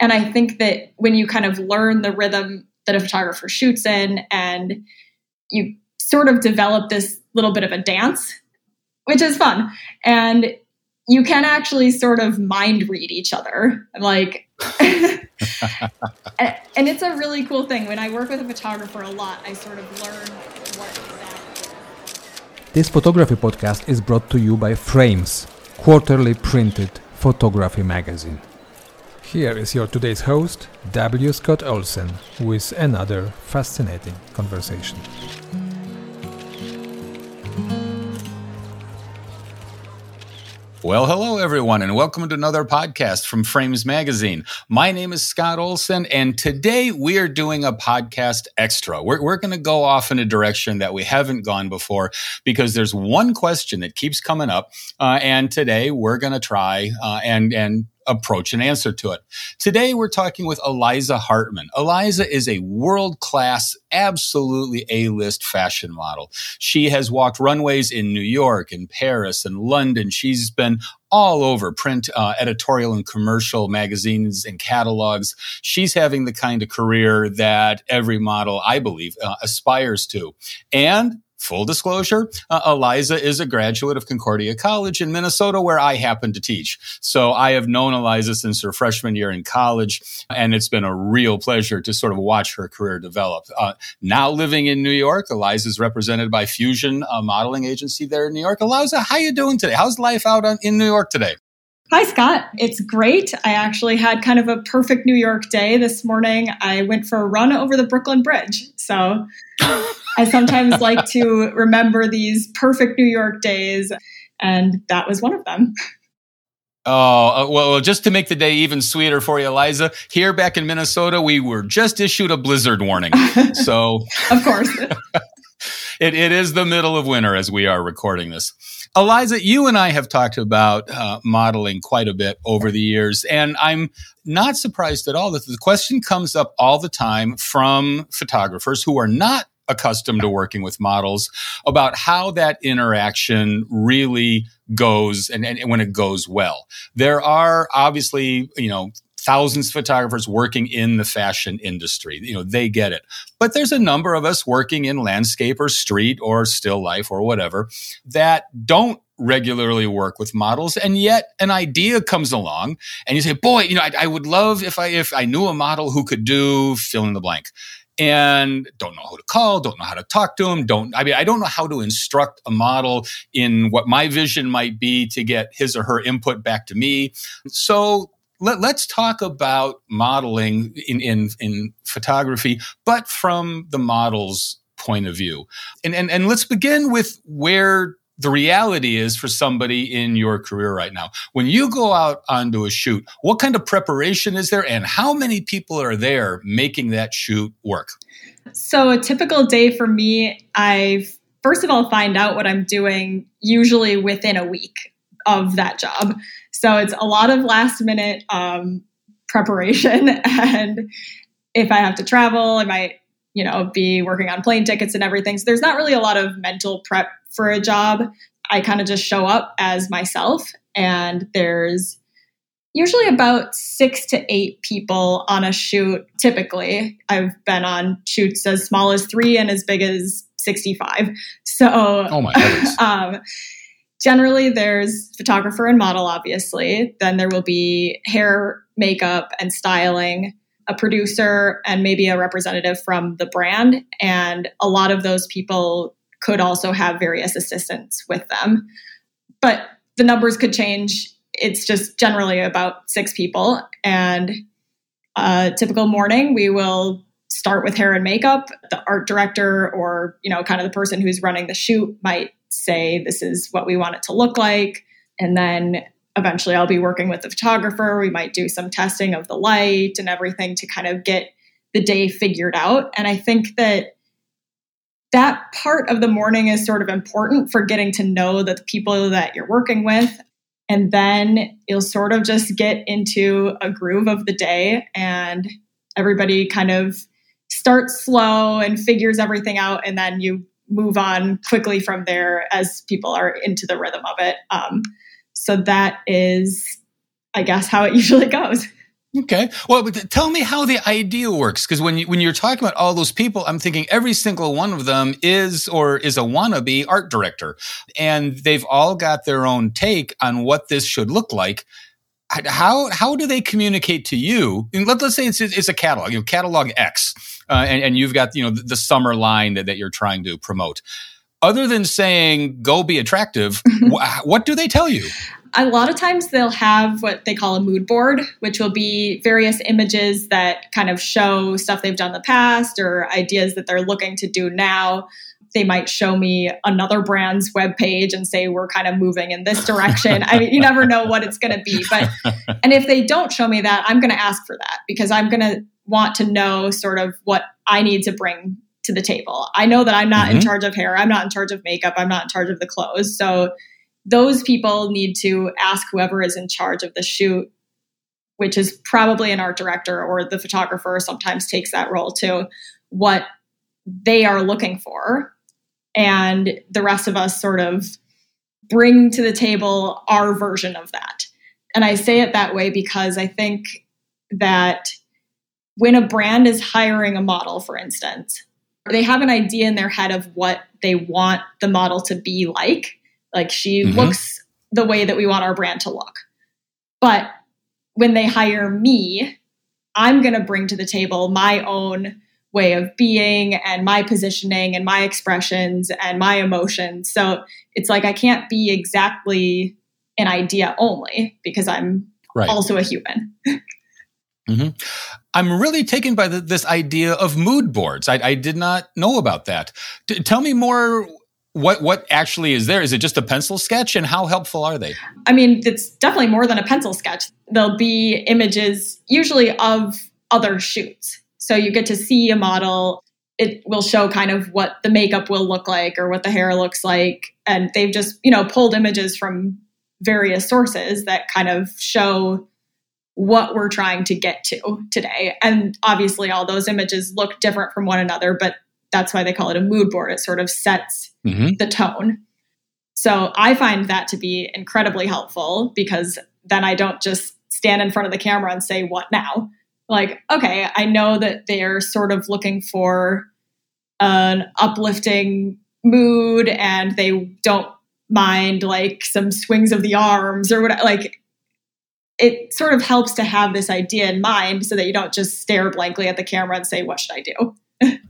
And I think that when you kind of learn the rhythm that a photographer shoots in and you sort of develop this little bit of a dance, which is fun. And you can actually sort of mind read each other. Like, and it's a really cool thing. When I work with a photographer a lot, I sort of learn what exactly. This photography podcast is brought to you by Frames, quarterly printed photography magazine. Here is your today's host, W. Scott Olsen, with another fascinating conversation. Well, hello, everyone, and welcome to another podcast from Frames Magazine. My name is Scott Olsen, and today we are doing a podcast extra. We're, we're going to go off in a direction that we haven't gone before because there's one question that keeps coming up, uh, and today we're going to try uh, and and approach and answer to it. Today, we're talking with Eliza Hartmann. Eliza is a world class, absolutely A list fashion model. She has walked runways in New York and Paris and London. She's been all over print, uh, editorial, and commercial magazines and catalogs. She's having the kind of career that every model, I believe, uh, aspires to. And full disclosure, uh, Eliza is a graduate of Concordia College in Minnesota, where I happen to teach. So I have known Eliza since her freshman year in college, and it's been a real pleasure to sort of watch her career develop. Uh, now living in New York, Eliza is represented by Fusion a modeling agency there in New York. Eliza, how are you doing today? How's life out on, in New York today? Hi, Scott. It's great. I actually had kind of a perfect New York day this morning. I went for a run over the Brooklyn Bridge. So I sometimes like to remember these perfect New York days, and that was one of them. Oh, uh, well, just to make the day even sweeter for you, Eliza, here back in Minnesota, we were just issued a blizzard warning. So, of course, it, it is the middle of winter as we are recording this. Eliza, you and I have talked about uh, modeling quite a bit over the years, and I'm not surprised at all that the question comes up all the time from photographers who are not accustomed to working with models about how that interaction really goes and, and when it goes well. There are obviously, you know, thousands of photographers working in the fashion industry. You know, they get it. But there's a number of us working in landscape or street or still life or whatever that don't regularly work with models and yet an idea comes along and you say boy you know I, I, would love if i if i knew a model who could do fill in the blank and don't know who to call, don't know how to talk to him, don't, I mean, I don't know how to instruct a model in what my vision might be to get his or her input back to me. So let, us talk about modeling in, in, in photography, but from the model's point of view. And, and, and let's begin with where the reality is for somebody in your career right now. When you go out onto a shoot, what kind of preparation is there and how many people are there making that shoot work? So, a typical day for me, I first of all find out what I'm doing usually within a week of that job. So, it's a lot of last minute um, preparation. And if I have to travel, I might you know, be working on plane tickets and everything. So there's not really a lot of mental prep for a job. I kind of just show up as myself, and there's usually about six to eight people on a shoot. Typically, I've been on shoots as small as three and as big as 65. So, oh my goodness. um, generally, there's photographer and model, obviously. Then there will be hair, makeup, and styling a producer and maybe a representative from the brand. And a lot of those people could also have various assistants with them. But the numbers could change. It's just generally about six people. And a typical morning, we will start with hair and makeup. The art director or, you know, kind of the person who's running the shoot might say, this is what we want it to look like. And then eventually I'll be working with the photographer. We might do some testing of the light and everything to kind of get the day figured out. And I think that that part of the morning is sort of important for getting to know the people that you're working with. And then you'll sort of just get into a groove of the day and everybody kind of starts slow and figures everything out. And then you move on quickly from there as people are into the rhythm of it. Um, so that is, I guess, how it usually goes. Okay. Well, but tell me how the idea works. Because when you, when you're talking about all those people, I'm thinking every single one of them is or is a wannabe art director, and they've all got their own take on what this should look like. How how do they communicate to you? And let, us say it's it's a catalog, you know, catalog X, uh, and, and you've got you know the, the summer line that, that you're trying to promote other than saying go be attractive what do they tell you a lot of times they'll have what they call a mood board, which will be various images that kind of show stuff they've done in the past or ideas that they're looking to do now. They might show me another brand's web page and say we're kind of moving in this direction. I mean, you never know what it's going to be, but and if they don't show me that, I'm going to ask for that because I'm going to want to know sort of what I need to bring to the table. I know that I'm not mm-hmm. in charge of hair, I'm not in charge of makeup, I'm not in charge of the clothes. So those people need to ask whoever is in charge of the shoot, which is probably an art director or the photographer sometimes takes that role too, what they are looking for. And the rest of us sort of bring to the table our version of that. And I say it that way because I think that when a brand is hiring a model, for instance, they have an idea in their head of what they want the model to be like. Like she mm-hmm. looks the way that we want our brand to look. But when they hire me, I'm going to bring to the table my own way of being and my positioning and my expressions and my emotions. So it's like I can't be exactly an idea only because I'm right. also a human. mm-hmm. I'm really taken by the, this idea of mood boards. I, I did not know about that. T- tell me more what what actually is there? Is it just a pencil sketch, and how helpful are they? I mean, it's definitely more than a pencil sketch. There'll be images, usually of other shoots, so you get to see a model. It will show kind of what the makeup will look like or what the hair looks like, and they've just you know pulled images from various sources that kind of show what we're trying to get to today. And obviously, all those images look different from one another, but that's why they call it a mood board. It sort of sets mm-hmm. the tone. So I find that to be incredibly helpful because then I don't just stand in front of the camera and say, What now? Like, okay, I know that they're sort of looking for an uplifting mood and they don't mind like some swings of the arms or what like it sort of helps to have this idea in mind so that you don't just stare blankly at the camera and say what should i do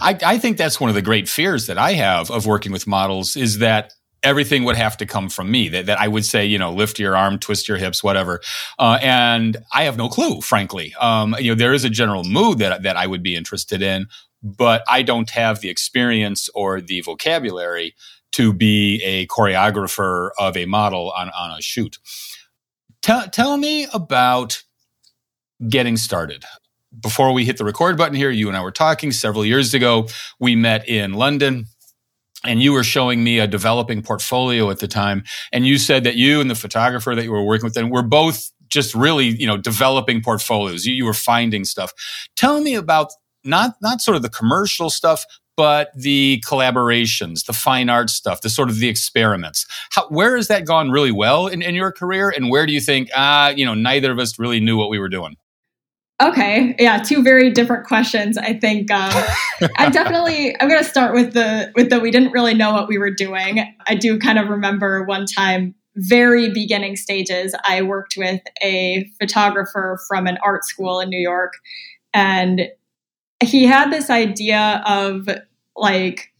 I, I think that's one of the great fears that I have of working with models is that everything would have to come from me. That, that I would say, you know, lift your arm, twist your hips, whatever. Uh, and I have no clue, frankly. Um, you know, there is a general mood that that I would be interested in, but I don't have the experience or the vocabulary to be a choreographer of a model on on a shoot. Tell, tell me about getting started before we hit the record button here, you and I were talking several years ago. We met in London and you were showing me a developing portfolio at the time. And you said that you and the photographer that you were working with then were both just really, you know, developing portfolios. You, you were finding stuff. Tell me about not, not sort of the commercial stuff, but the collaborations, the fine art stuff, the sort of the experiments. How, where has that gone really well in, in your career? And where do you think, ah, you know, neither of us really knew what we were doing? Okay, yeah, two very different questions. I think um, I definitely I'm going to start with the with the we didn't really know what we were doing. I do kind of remember one time, very beginning stages. I worked with a photographer from an art school in New York, and he had this idea of like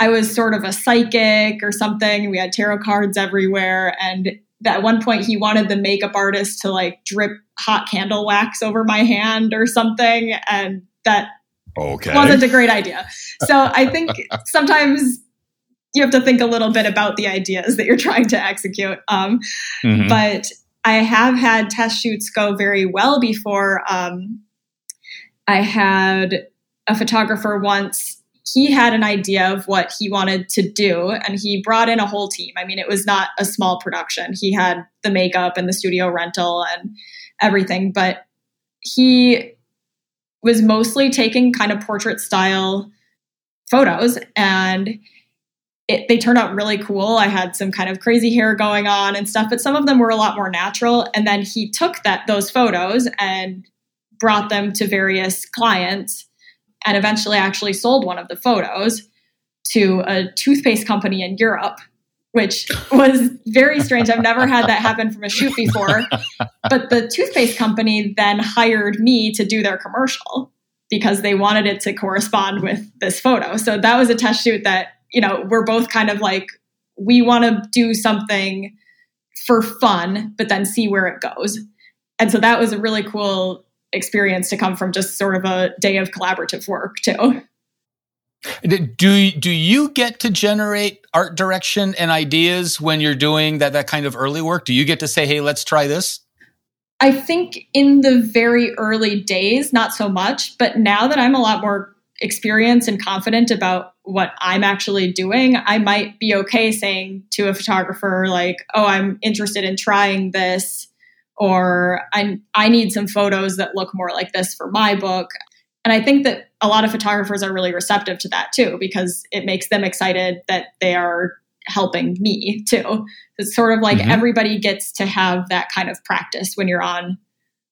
I was sort of a psychic or something. We had tarot cards everywhere, and at one point he wanted the makeup artist to like drip hot candle wax over my hand or something and that okay. wasn't a great idea so i think sometimes you have to think a little bit about the ideas that you're trying to execute um, mm-hmm. but i have had test shoots go very well before um, i had a photographer once he had an idea of what he wanted to do and he brought in a whole team. I mean, it was not a small production. He had the makeup and the studio rental and everything, but he was mostly taking kind of portrait style photos and it, they turned out really cool. I had some kind of crazy hair going on and stuff, but some of them were a lot more natural. And then he took that those photos and brought them to various clients and eventually actually sold one of the photos to a toothpaste company in Europe, which was very strange. I've never had that happen from a shoot before. But the toothpaste company then hired me to do their commercial because they wanted it to correspond with this photo. So that was a test shoot that you know, we're both kind of like, we want to do something for fun, but then see where it goes. And so that was a really cool experience to come from just sort of a day of collaborative work too. Do do you get to generate art direction and ideas when you're doing that that kind of early work? Do you get to say, "Hey, let's try this"? I think in the very early days, not so much, but now that I'm a lot more experienced and confident about what I'm actually doing, I might be okay saying to a photographer, like, oh, I'm interested in trying this, or I, I need some photos that look more like this for my book. And I think that a lot of photographers are really receptive to that too, because it makes them excited that they are helping me too. It's sort of like mm-hmm. everybody gets to have that kind of practice when you're on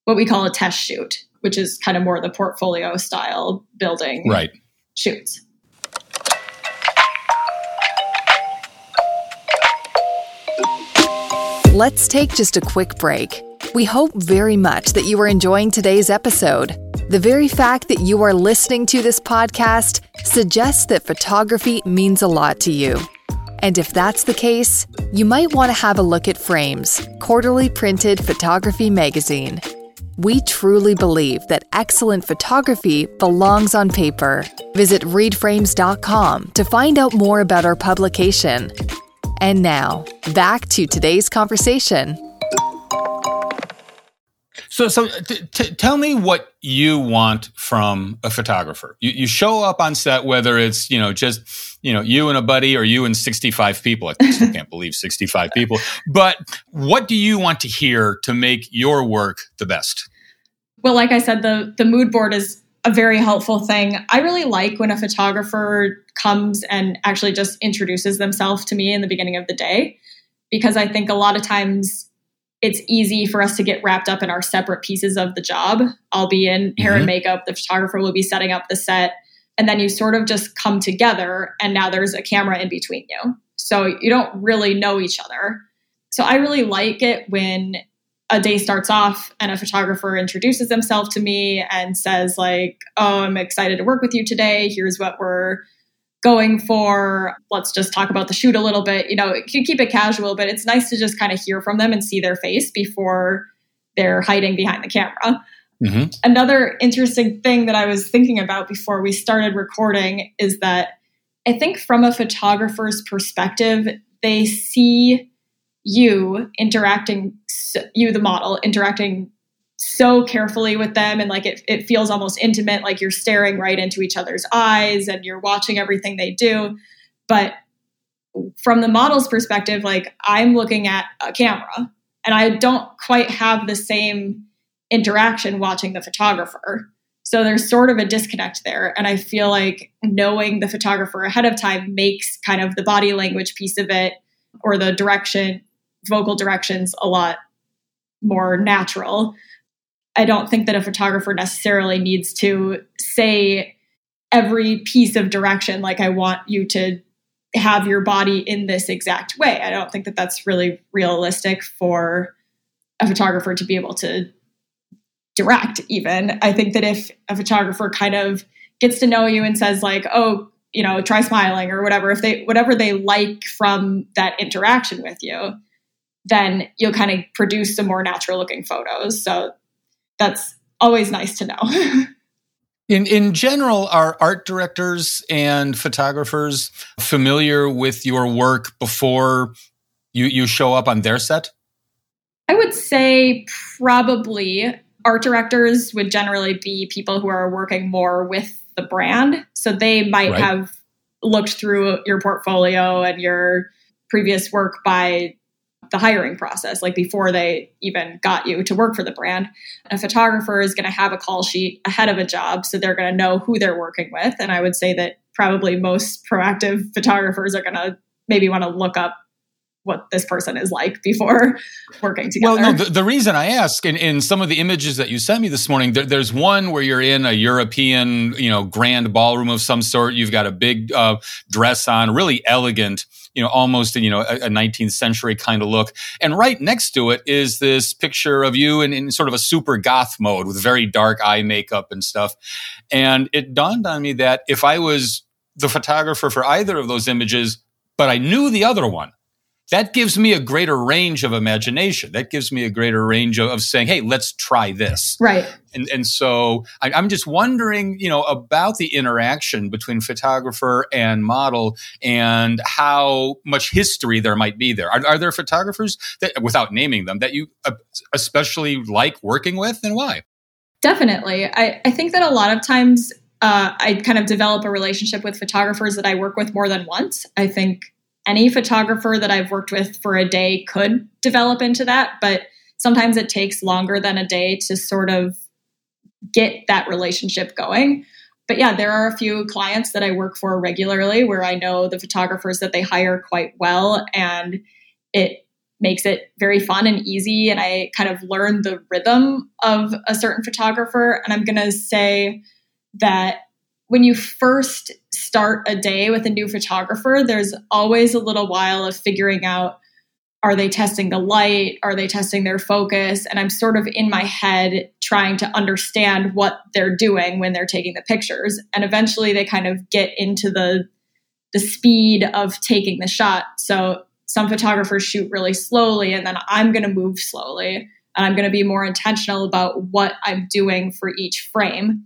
what we call a test shoot which is kind of more the portfolio style building right. shoots. Let's take just a quick break. We hope very much that you are enjoying today's episode. The very fact that you are listening to this podcast suggests that photography means a lot to you. And if that's the case, you might want to have a look at Frames, quarterly printed photography magazine. We truly believe that excellent photography belongs on paper. Visit readframes.com to find out more about our publication. And now, back to today's conversation. So, so t- t- tell me what you want from a photographer. You, you show up on set, whether it's you know just you know you and a buddy or you and sixty five people. I still can't believe sixty five people. But what do you want to hear to make your work the best? Well, like I said, the the mood board is a very helpful thing. I really like when a photographer comes and actually just introduces themselves to me in the beginning of the day because I think a lot of times it's easy for us to get wrapped up in our separate pieces of the job. I'll be in hair mm-hmm. and makeup, the photographer will be setting up the set, and then you sort of just come together, and now there's a camera in between you. So you don't really know each other. So I really like it when a day starts off and a photographer introduces themselves to me and says like oh i'm excited to work with you today here's what we're going for let's just talk about the shoot a little bit you know you keep it casual but it's nice to just kind of hear from them and see their face before they're hiding behind the camera mm-hmm. another interesting thing that i was thinking about before we started recording is that i think from a photographer's perspective they see you interacting you the model interacting so carefully with them and like it, it feels almost intimate like you're staring right into each other's eyes and you're watching everything they do but from the model's perspective like i'm looking at a camera and i don't quite have the same interaction watching the photographer so there's sort of a disconnect there and i feel like knowing the photographer ahead of time makes kind of the body language piece of it or the direction vocal directions a lot more natural. I don't think that a photographer necessarily needs to say every piece of direction, like, I want you to have your body in this exact way. I don't think that that's really realistic for a photographer to be able to direct, even. I think that if a photographer kind of gets to know you and says, like, oh, you know, try smiling or whatever, if they, whatever they like from that interaction with you, then you'll kind of produce some more natural looking photos. So that's always nice to know. in in general, are art directors and photographers familiar with your work before you you show up on their set? I would say probably art directors would generally be people who are working more with the brand. So they might right. have looked through your portfolio and your previous work by the hiring process, like before they even got you to work for the brand. A photographer is going to have a call sheet ahead of a job, so they're going to know who they're working with. And I would say that probably most proactive photographers are going to maybe want to look up what this person is like before working together. Well, no, the, the reason I ask, in, in some of the images that you sent me this morning, there, there's one where you're in a European, you know, grand ballroom of some sort. You've got a big uh, dress on, really elegant, you know, almost, you know, a, a 19th century kind of look. And right next to it is this picture of you in, in sort of a super goth mode with very dark eye makeup and stuff. And it dawned on me that if I was the photographer for either of those images, but I knew the other one, that gives me a greater range of imagination. That gives me a greater range of, of saying, "Hey, let's try this." Right. And and so I, I'm just wondering, you know, about the interaction between photographer and model, and how much history there might be there. Are, are there photographers that, without naming them, that you uh, especially like working with, and why? Definitely, I, I think that a lot of times uh, I kind of develop a relationship with photographers that I work with more than once. I think any photographer that I've worked with for a day could develop into that, but sometimes it takes longer than a day to sort of get that relationship going. But yeah, there are a few clients that I work for regularly where I know the photographers that they hire quite well and it makes it very fun and easy and I kind of learn the rhythm of a certain photographer and I'm going to say that when you first start a day with a new photographer, there's always a little while of figuring out are they testing the light? Are they testing their focus? And I'm sort of in my head trying to understand what they're doing when they're taking the pictures. And eventually they kind of get into the the speed of taking the shot. So some photographers shoot really slowly and then I'm going to move slowly and I'm going to be more intentional about what I'm doing for each frame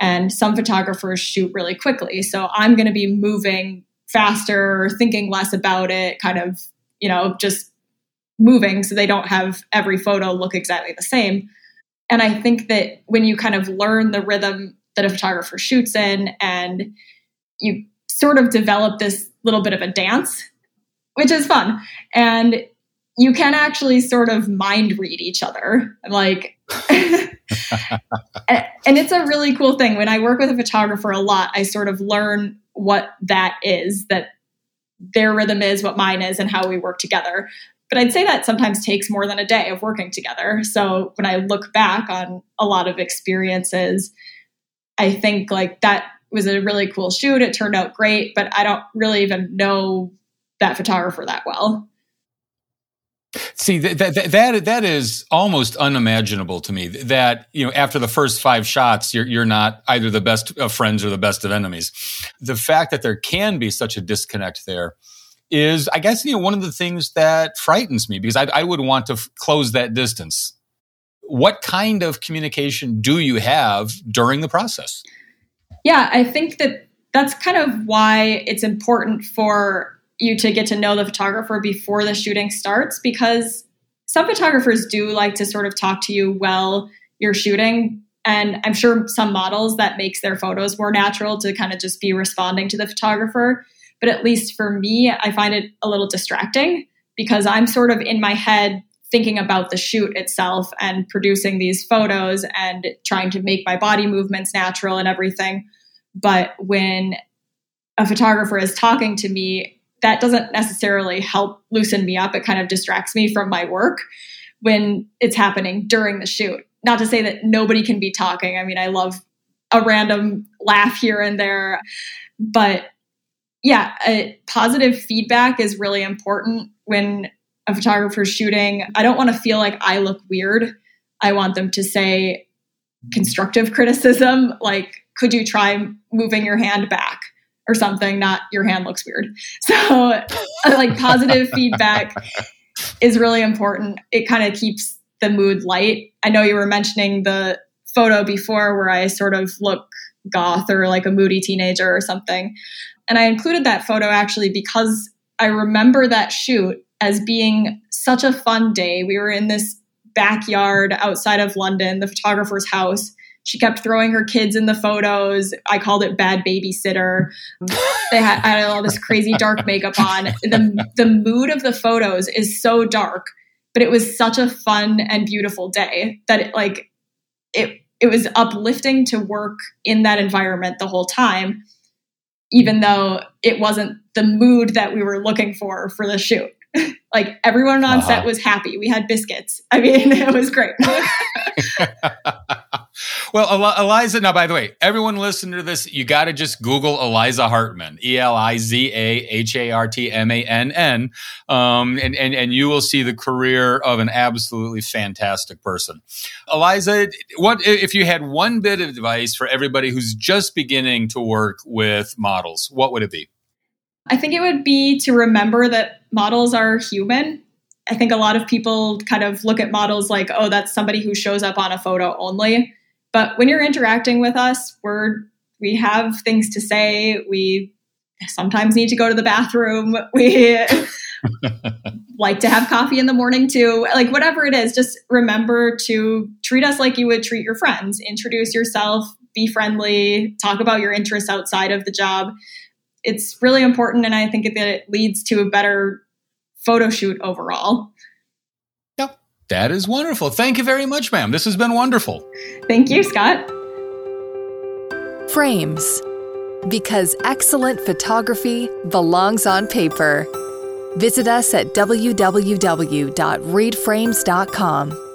and some photographers shoot really quickly. So I'm going to be moving faster, thinking less about it, kind of, you know, just moving so they don't have every photo look exactly the same. And I think that when you kind of learn the rhythm that a photographer shoots in and you sort of develop this little bit of a dance, which is fun. And you can actually sort of mind read each other. Like, and it's a really cool thing. When I work with a photographer a lot, I sort of learn what that is, that their rhythm is, what mine is, and how we work together. But I'd say that sometimes takes more than a day of working together. So when I look back on a lot of experiences, I think like that was a really cool shoot. It turned out great, but I don't really even know that photographer that well. See that, that that that is almost unimaginable to me. That you know, after the first five shots, you're you're not either the best of friends or the best of enemies. The fact that there can be such a disconnect there is, I guess, you know, one of the things that frightens me because I, I would want to f- close that distance. What kind of communication do you have during the process? Yeah, I think that that's kind of why it's important for you to get to know the photographer before the shooting starts because some photographers do like to sort of talk to you while you're shooting. And i'm sure some models that makes their photos more natural to kind of just be responding to the photographer. But at least for me i find it a little distracting because i'm sort of in my head thinking about the shoot itself and producing these photos and trying to make my body movements natural and everything. But when a photographer is talking to me that doesn't necessarily help loosen me up. It kind of distracts me from my work when it's happening during the shoot. Not to say that nobody can be talking. I mean, I love a random laugh here and there, but yeah, positive feedback is really important when a photographer's shooting. I don't want to feel like I look weird. I want them to say constructive criticism, like, could you try moving your hand back? Or something, not your hand looks weird. So, like, positive feedback is really important. It kind of keeps the mood light. I know you were mentioning the photo before where I sort of look goth or like a moody teenager or something. And I included that photo actually because I remember that shoot as being such a fun day. We were in this backyard outside of London, the photographer's house. She kept throwing her kids in the photos. I called it bad babysitter. They had, had all this crazy dark makeup on. The, the mood of the photos is so dark, but it was such a fun and beautiful day that it like it it was uplifting to work in that environment the whole time. even though it wasn't the mood that we were looking for for the shoot. like everyone on uh-huh. set was happy. We had biscuits. I mean, it was great. well, Eliza, now, by the way, everyone listening to this, you got to just Google Eliza Hartmann, E L I Z A H A R T M A N N, um, and, and, and you will see the career of an absolutely fantastic person. Eliza, what if you had one bit of advice for everybody who's just beginning to work with models? What would it be? I think it would be to remember that models are human. I think a lot of people kind of look at models like, oh, that's somebody who shows up on a photo only. But when you're interacting with us, we're we have things to say. We sometimes need to go to the bathroom. We like to have coffee in the morning too. Like whatever it is, just remember to treat us like you would treat your friends. Introduce yourself, be friendly, talk about your interests outside of the job it's really important, and I think that it leads to a better photo shoot overall. Yep, that is wonderful. Thank you very much, ma'am. This has been wonderful. Thank you, Scott. Frames. Because excellent photography belongs on paper. Visit us at www.readframes.com.